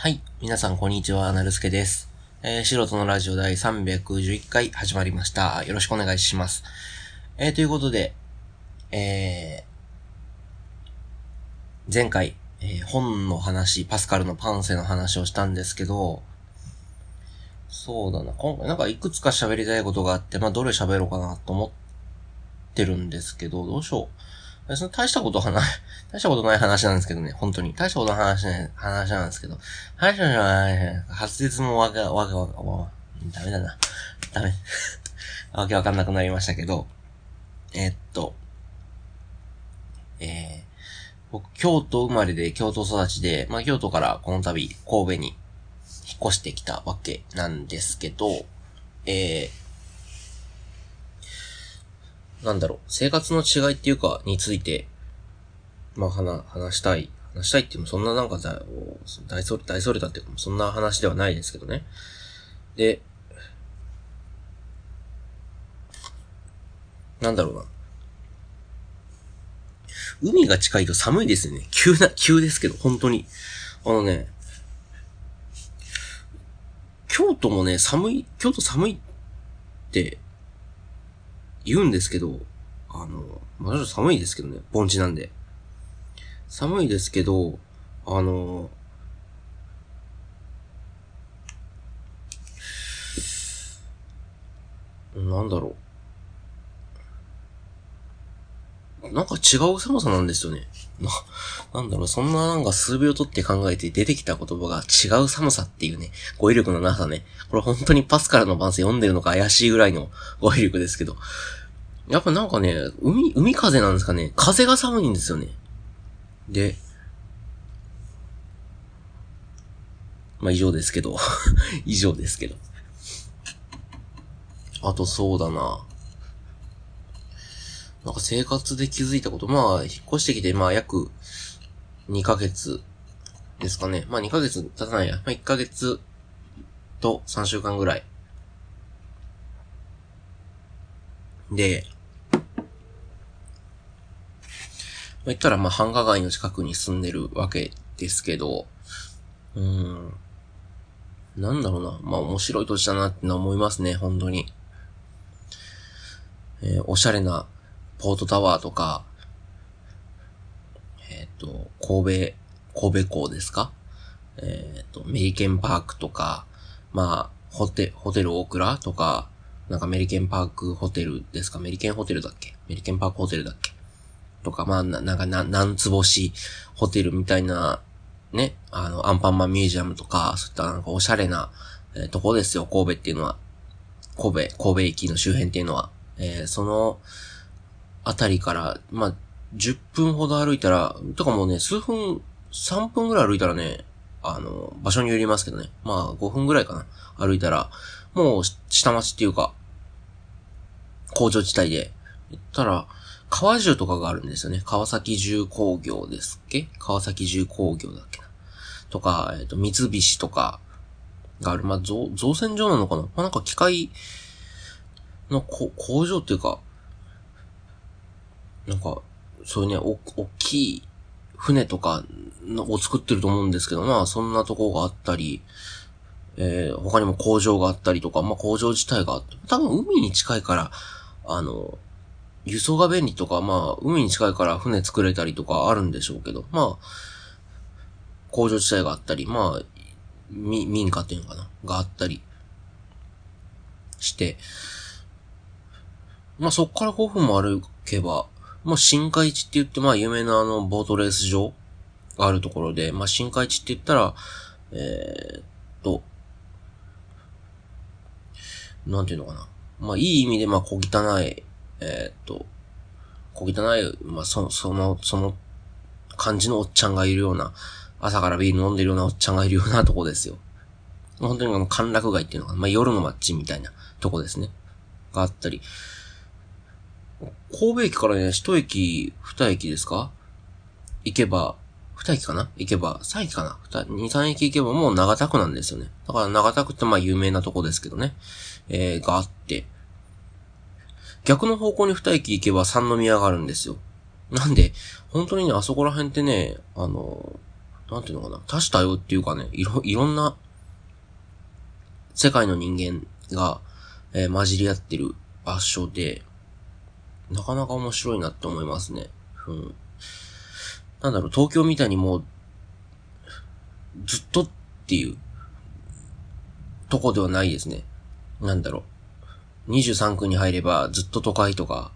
はい。皆さん、こんにちは。なるすけです。えー、素人のラジオ第311回始まりました。よろしくお願いします。えー、ということで、えー、前回、えー本の話、パスカルのパンセの話をしたんですけど、そうだな。今回なんかいくつか喋りたいことがあって、まあ、どれ喋ろうかなと思ってるんですけど、どうしよう。別に大したことはない、大したことない話なんですけどね、本当に。大したことない話話なんですけど。話じゃない、滑舌もわけ、わけわけ、わダメだな。ダメ。わけわかんなくなりましたけど。えっと、えー、僕、京都生まれで京都育ちで、まあ、京都からこの度、神戸に引っ越してきたわけなんですけど、えー、なんだろう、生活の違いっていうか、について、まあ、話、話したい。話したいっていうも、そんななんかだ、大それ、大それたっていうか、そんな話ではないですけどね。で、なんだろうな。海が近いと寒いですね。急な、急ですけど、本当に。あのね、京都もね、寒い、京都寒いって言うんですけど、あの、まあ、ちょっと寒いですけどね、盆地なんで。寒いですけど、あの、なんだろう。なんか違う寒さなんですよね。な、なんだろう、そんななんか数秒取って考えて出てきた言葉が違う寒さっていうね、語彙力のなさね。これ本当にパスカルの番宣読んでるのか怪しいぐらいの語彙力ですけど。やっぱなんかね、海、海風なんですかね。風が寒いんですよね。で、まあ、以上ですけど。以上ですけど。あとそうだな。なんか生活で気づいたこと。まあ、引っ越してきて、まあ、約2ヶ月ですかね。まあ、2ヶ月経たないや。まあ、1ヶ月と3週間ぐらい。で、まあ、言ったら、まあ、繁華街の近くに住んでるわけですけど、うん。なんだろうな。まあ、面白い土地だなって思いますね、本当に。えーおしゃれなポートタワーとか、えっ、と、神戸、神戸港ですか？えっ、と、メリケンパークとか、まあ、ホテ、ホテル大倉とか、なんかメリケンパークホテルですか？メリケンホテルだっけ？メリケンパークホテルだっけ？とか、まあ、なんかな、何つ星ホテルみたいな、ね、あの、アンパンマンミュージアムとか、そういったなんかおしゃれな、えーとこですよ、神戸っていうのは。神戸、神戸駅の周辺っていうのは。えーその、あたりから、まあ、10分ほど歩いたら、とかもうね、数分、3分ぐらい歩いたらね、あの、場所によりますけどね。まあ、5分ぐらいかな。歩いたら、もう、下町っていうか、工場地帯で、言ったら、川中とかがあるんですよね。川崎重工業ですっけ？川崎重工業だっけな。とか、えっ、と、三菱とかがある。まあ、造、造船所なのかな？まあ、なんか機械のこ工場っていうか、なんか、そういうね、お、大きい船とかのを作ってると思うんですけど、まあ、そんなとこがあったり、えー他にも工場があったりとか、まあ、工場自体があって、多分海に近いから、あの、輸送が便利とか、まあ、海に近いから船作れたりとかあるんでしょうけど、まあ、工場自体があったり、まあ、み、民家っていうのかな？があったりして、まあそっから5分も歩けば、まあ新海地って言って、まあ有名なあの、ボートレース場があるところで、まあ新海地って言ったら、えーっと、なんていうのかな？まあいい意味でまあ小汚い、えーっと、小汚い、まあそ、その、その感じのおっちゃんがいるような、朝からビール飲んでるようなおっちゃんがいるようなとこですよ。本当にあの、歓楽街っていうのかな。まあ夜の街みたいなとこですね。があったり。神戸駅からね、一駅、二駅ですか？行けば、二駅かな？行けば、三駅かな？二二、三駅行けばもう長田区なんですよね。だから長田区ってまあ有名なとこですけどね。えー、があって。逆の方向に二駅行けば三宮があるんですよ。なんで、本当にね、あそこら辺ってね、あの、なんていうのかな、多種多様っていうかね、いろ、いろんな、世界の人間が、えー、混じり合ってる場所で、なかなか面白いなって思いますね。うん。なんだろう、東京みたいにもう、ずっとっていう、とこではないですね。なんだろう。23区に入ればずっと都会とか、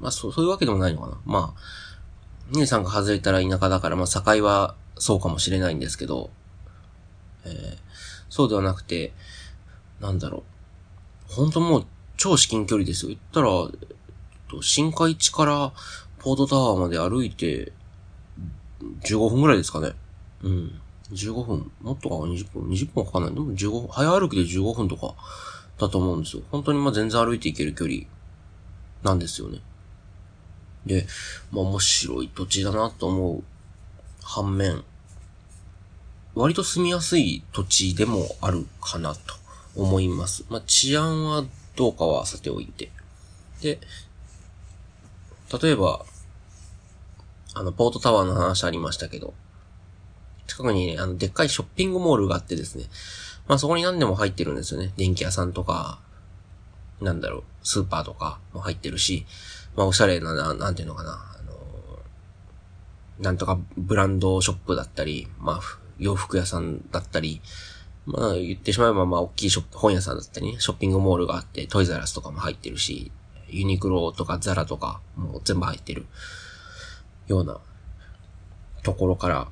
まあそう、そういうわけでもないのかな。まあ、23区外れたら田舎だから、まあ境はそうかもしれないんですけど、えー、そうではなくて、なんだろう。本当もう超至近距離ですよ。言ったら、新海地からポートタワーまで歩いて、15分ぐらいですかね。うん。15分、もっとか20分、20分かかんない。でも15分、早歩きで15分とかだと思うんですよ。本当にまあ全然歩いていける距離なんですよね。で、まあ面白い土地だなと思う反面、割と住みやすい土地でもあるかなと思います。まあ治安はどうかはさておいて。で、例えば、あの、ポートタワーの話ありましたけど、近くにね、あの、でっかいショッピングモールがあってですね、まあそこに何でも入ってるんですよね。電気屋さんとか、なんだろう、スーパーとかも入ってるし、まあおしゃれな、ななんていうのかな、あのなんとかブランドショップだったり、まあ、洋服屋さんだったり、まあ言ってしまえばまあ大きいショップ、本屋さんだったりね、ショッピングモールがあって、トイザラスとかも入ってるし、ユニクロとかザラとかもう全部入ってるようなところから、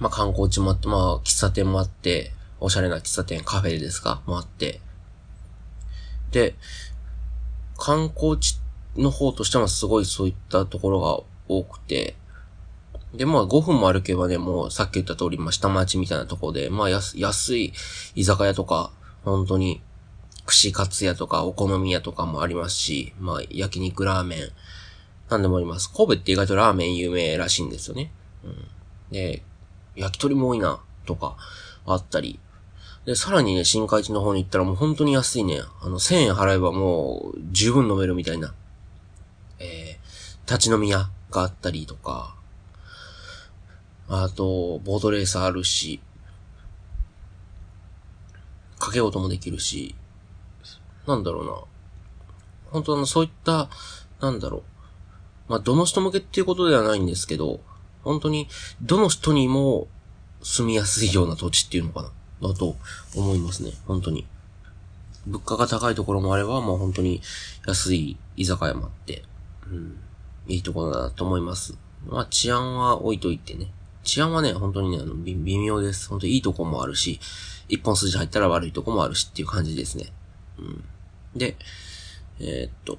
まあ観光地もあって、まあ喫茶店もあって、おしゃれな喫茶店、カフェですか？もあって。で、観光地の方としてはすごいそういったところが多くて、で、まあ5分も歩けばね、もうさっき言った通り、まあ下町みたいなところで、まあ安安い居酒屋とか、本当に串カツ屋とかお好み屋とかもありますし、まあ焼肉ラーメン、なんでもあります。神戸って意外とラーメン有名らしいんですよね。うん。で、焼き鳥も多いな、とか、あったり。で、さらにね、新海地の方に行ったらもう本当に安いね。あの、1000円払えばもう十分飲めるみたいな。えー、立ち飲み屋があったりとか、あと、ボードレースあるし、掛け事もできるし、なんだろうな。本当あの、そういった、なんだろう。まあ、どの人向けっていうことではないんですけど、本当に、どの人にも住みやすいような土地っていうのかな、だと思いますね。本当に。物価が高いところもあれば、まあ本当に安い居酒屋もあって、うん、いいところだと思います。まあ治安は置いといてね。治安はね、本当にね、あの、微妙です。本当にいいとこもあるし、一本筋入ったら悪いとこもあるしっていう感じですね。うん。で、えー、っと、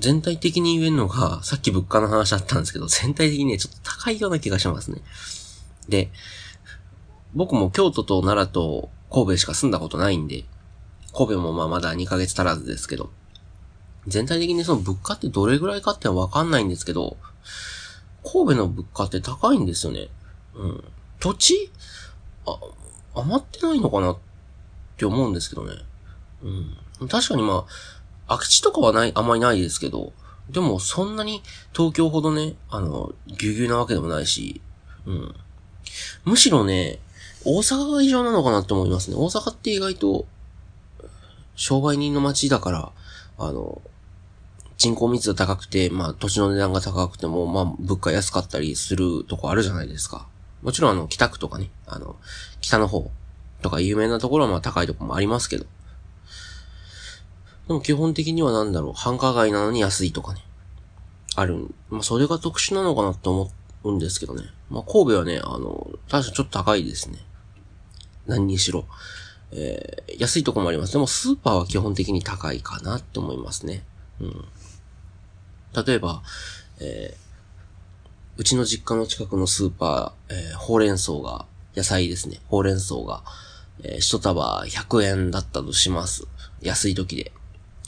全体的に言えるのが、さっき物価の話だったんですけど、全体的にね、ちょっと高いような気がしますね。で、僕も京都と奈良と神戸しか住んだことないんで、神戸もまあまだ2ヶ月足らずですけど、全体的にその物価ってどれぐらいかってわかんないんですけど、神戸の物価って高いんですよね。うん。土地？あ、余ってないのかなって思うんですけどね。うん。確かにまあ、空き地とかはない、あまりないですけど、でもそんなに東京ほどね、あの、ぎゅうぎゅうなわけでもないし、うん。むしろね、大阪が異常なのかなって思いますね。大阪って意外と、商売人の街だから、あの、人口密度高くて、まあ土地の値段が高くても、まあ物価安かったりするとこあるじゃないですか。もちろんあの、北区とかね、あの、北の方とか有名なところはまあ高いとこもありますけど、でも基本的にはなんだろう、繁華街なのに安いとかね。ある。まあ、それが特殊なのかなって思うんですけどね。まあ、神戸はね、あの、確かちょっと高いですね。何にしろ。えー、安いとこもあります。でもスーパーは基本的に高いかなって思いますね。うん。例えば、えー、うちの実家の近くのスーパー、えー、ほうれん草が、野菜ですね。ほうれん草が、えー、一束100円だったとします。安い時で。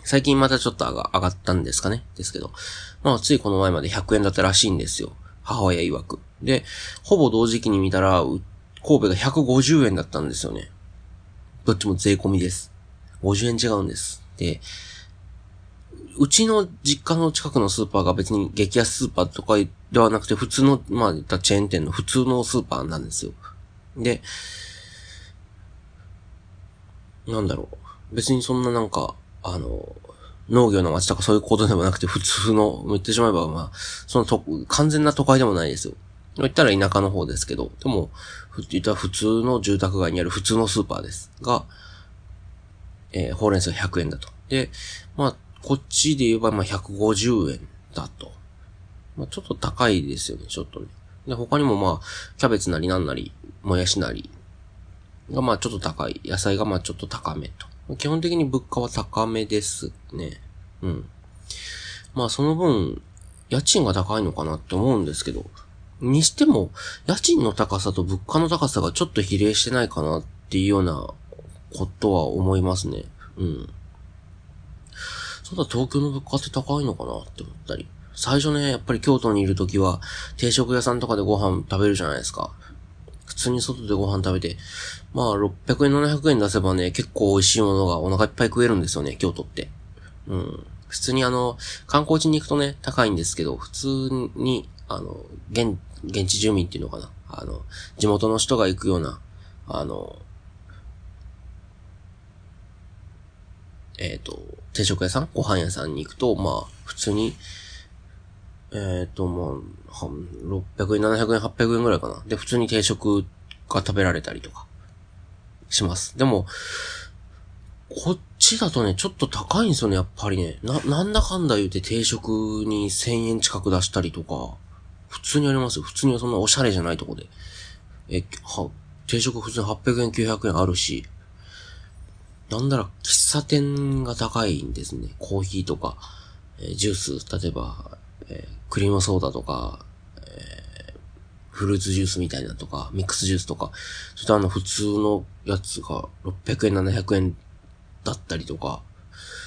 最近またちょっと上が上がったんですかねですけど。まあ、ついこの前まで100円だったらしいんですよ。母親曰く。で、ほぼ同時期に見たら、神戸が150円だったんですよね。どっちも税込みです。50円違うんです。で、うちの実家の近くのスーパーが別に激安スーパーとかではなくて普通の、まあ、言ったチェーン店の普通のスーパーなんですよ。で、なんだろう。別にそんななんか、あの、農業の街とかそういうことでもなくて普通の、言ってしまえばまあ、そのと、完全な都会でもないですよ。言ったら田舎の方ですけど、でも、言ったら普通の住宅街にある普通のスーパーです。が、えー、ほうれん草100円だと。で、まあ、こっちで言えばまあ150円だと。まあ、ちょっと高いですよね、ちょっとね。で、他にもまあ、キャベツなりなんなり、もやしなり、がまあちょっと高い。野菜がまあちょっと高めと。基本的に物価は高めですね。うん。まあその分、家賃が高いのかなって思うんですけど、にしても、家賃の高さと物価の高さがちょっと比例してないかなっていうようなことは思いますね。うん。そうだ、東京の物価って高いのかなって思ったり。最初ね、やっぱり京都にいるときは、定食屋さんとかでご飯食べるじゃないですか。普通に外でご飯食べて、まあ、600円、700円出せばね、結構美味しいものがお腹いっぱい食えるんですよね、京都って。うん。普通にあの、観光地に行くとね、高いんですけど、普通に、あの、現、現地住民っていうのかな？あの、地元の人が行くような、あの、えっ、ー、と、定食屋さん？ご飯屋さんに行くと、まあ、普通に、えっ、ー、と、まあ、600円、700円、800円ぐらいかな。で、普通に定食が食べられたりとか。します。でも、こっちだとね、ちょっと高いんですよね、やっぱりね。な、なんだかんだ言うて定食に1000円近く出したりとか、普通にありますよ。普通にはそんなおしゃれじゃないとこで。え、は、定食普通に800円、900円あるし、なんだら、喫茶店が高いんですね。コーヒーとか、えー、ジュース、例えば、えー、クリームソーダとかえ、フルーツジュースみたいなとか、ミックスジュースとか、そしてあの普通のやつが600円、700円だったりとか、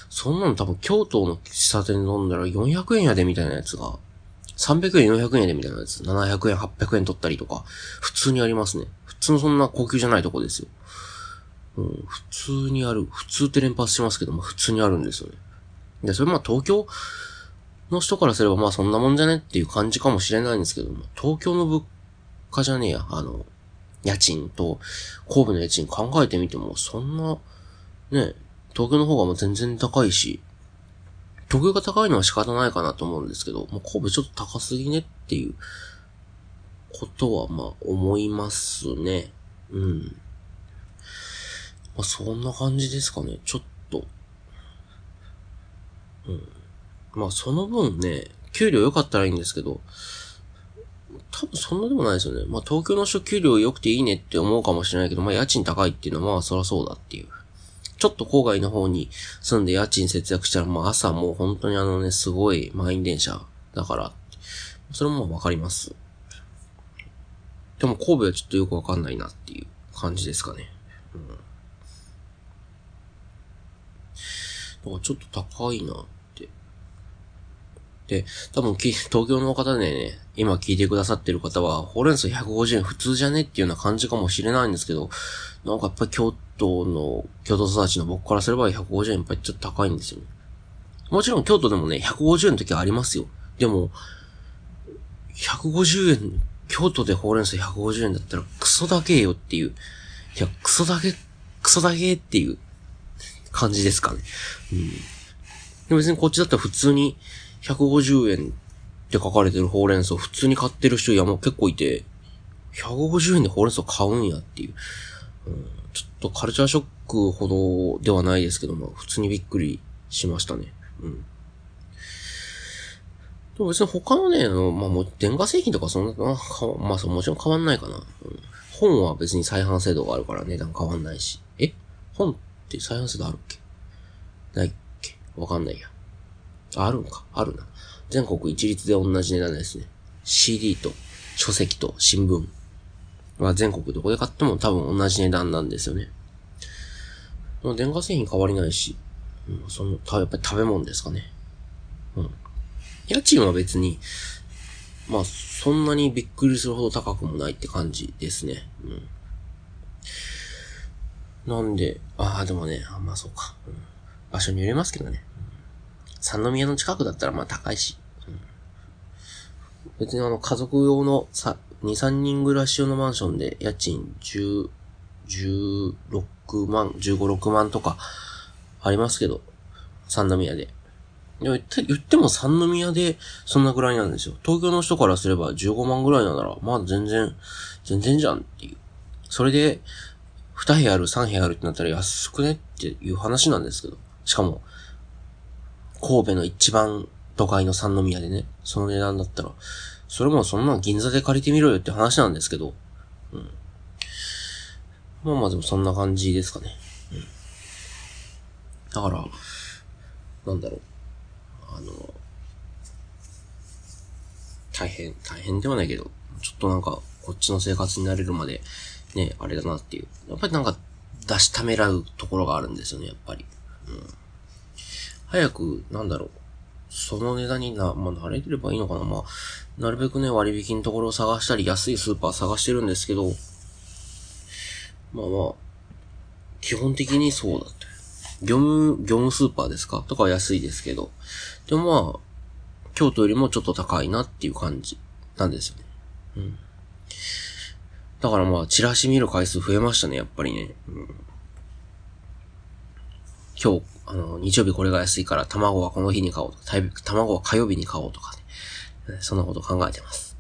そんなの多分京都の喫茶店で飲んだら400円やでみたいなやつが、300円、400円でみたいなやつ、700円、800円取ったりとか、普通にありますね。普通のそんな高級じゃないとこですよ。うん、普通にある。普通って連発しますけども、普通にあるんですよね。で、それまあ東京の人からすればまあそんなもんじゃね？っていう感じかもしれないんですけども、東京の物価じゃねえや、あの、家賃と神戸の家賃考えてみても、そんな、ね、東京の方がもう全然高いし、東京が高いのは仕方ないかなと思うんですけど、もう神戸ちょっと高すぎねっていうことはまあ思いますね。うん。まあそんな感じですかね。ちょっと。うん。まあその分ね、給料良かったらいいんですけど、多分そんなでもないですよね。まあ東京の人給料良くていいねって思うかもしれないけど、まあ家賃高いっていうのはまあそらそうだっていう。ちょっと郊外の方に住んで家賃節約したら、まあ朝もう本当にあのね、すごい満員電車だから、それもわかります。でも神戸はちょっとよくわかんないなっていう感じですかね。うん。だからちょっと高いなってで、多分、東京の方でね、今聞いてくださってる方は、ほうれん草150円普通じゃねっていうような感じかもしれないんですけど、なんかやっぱり京都の、京都育ちの僕からすれば150円やっぱりちょっと高いんですよね。もちろん京都でもね、150円の時はありますよ。でも、150円、京都でほうれん草150円だったらクソだけよっていう。いや、クソだけ、クソだけっていう感じですかね。うん。で別にこっちだったら普通に、150円って書かれてるほうれん草普通に買ってる人やも結構いて、150円でほうれん草買うんやっていう。うん、ちょっとカルチャーショックほどではないですけども、普通にびっくりしましたね。うん。でも別に他のね、の、まあ、もう、電化製品とかそんな、まあ、まあ、もちろん変わんないかな。うん、本は別に再販制度があるから値段変わんないし。え？本って再販制度あるっけ？ないっけ？わかんないや。あるんか？あるな。全国一律で同じ値段ですね。CD と書籍と新聞は全国どこで買っても多分同じ値段なんですよね。電化製品変わりないし、うん、その、やっぱり食べ物ですかね。うん。家賃は別に、まあ、そんなにびっくりするほど高くもないって感じですね。うん。なんで、ああ、でもね、あまあそうか、うん。場所によりますけどね。三宮の近くだったらまあ高いし。うん別にあの、家族用のさ、2、3人暮らし用のマンションで家賃10、16万、15、6万とかありますけど、三宮で。いや、言っても三宮でそんなぐらいなんですよ。東京の人からすれば15万ぐらいなら、まあ全然、全然じゃんっていう。それで、2部屋ある、3部屋あるってなったら安くねっていう話なんですけど。しかも、神戸の一番都会の三宮でね、その値段だったら、それもそんな銀座で借りてみろよって話なんですけど、うん。まあまあでもそんな感じですかね。うん。だから、なんだろう。あの、大変、大変ではないけど、ちょっとなんか、こっちの生活になれるまで、ね、あれだなっていう。やっぱりなんか、出しためらうところがあるんですよね、やっぱり。うん。早く、なんだろう。その値段にな、まあ、慣れてればいいのかな。まあ、なるべくね、割引のところを探したり、安いスーパー探してるんですけど、まあまあ、基本的にそうだって。業務、業務スーパーですか？とかは安いですけど。でもまあ、京都よりもちょっと高いなっていう感じなんですよね。うん。だからまあ、チラシ見る回数増えましたね、やっぱりね。うん、今日、あの、日曜日これが安いから卵はこの日に買おうとか、卵は火曜日に買おうとかね。そんなこと考えてます。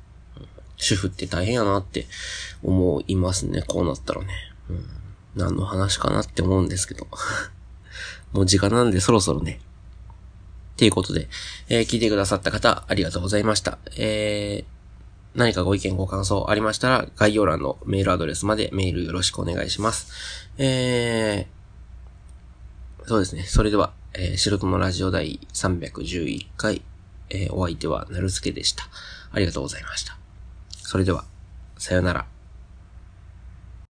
主婦って大変やなって思いますね、こうなったらね。うん、何の話かなって思うんですけど。もう時間なんでそろそろね。っていうことで、えー、聞いてくださった方、ありがとうございました。えー、何かご意見ご感想ありましたら、概要欄のメールアドレスまでメールよろしくお願いします。えー、そうですね。それでは、えー、素人のラジオ第311回、えー、お相手はなるすけでした。ありがとうございました。それでは、さよなら。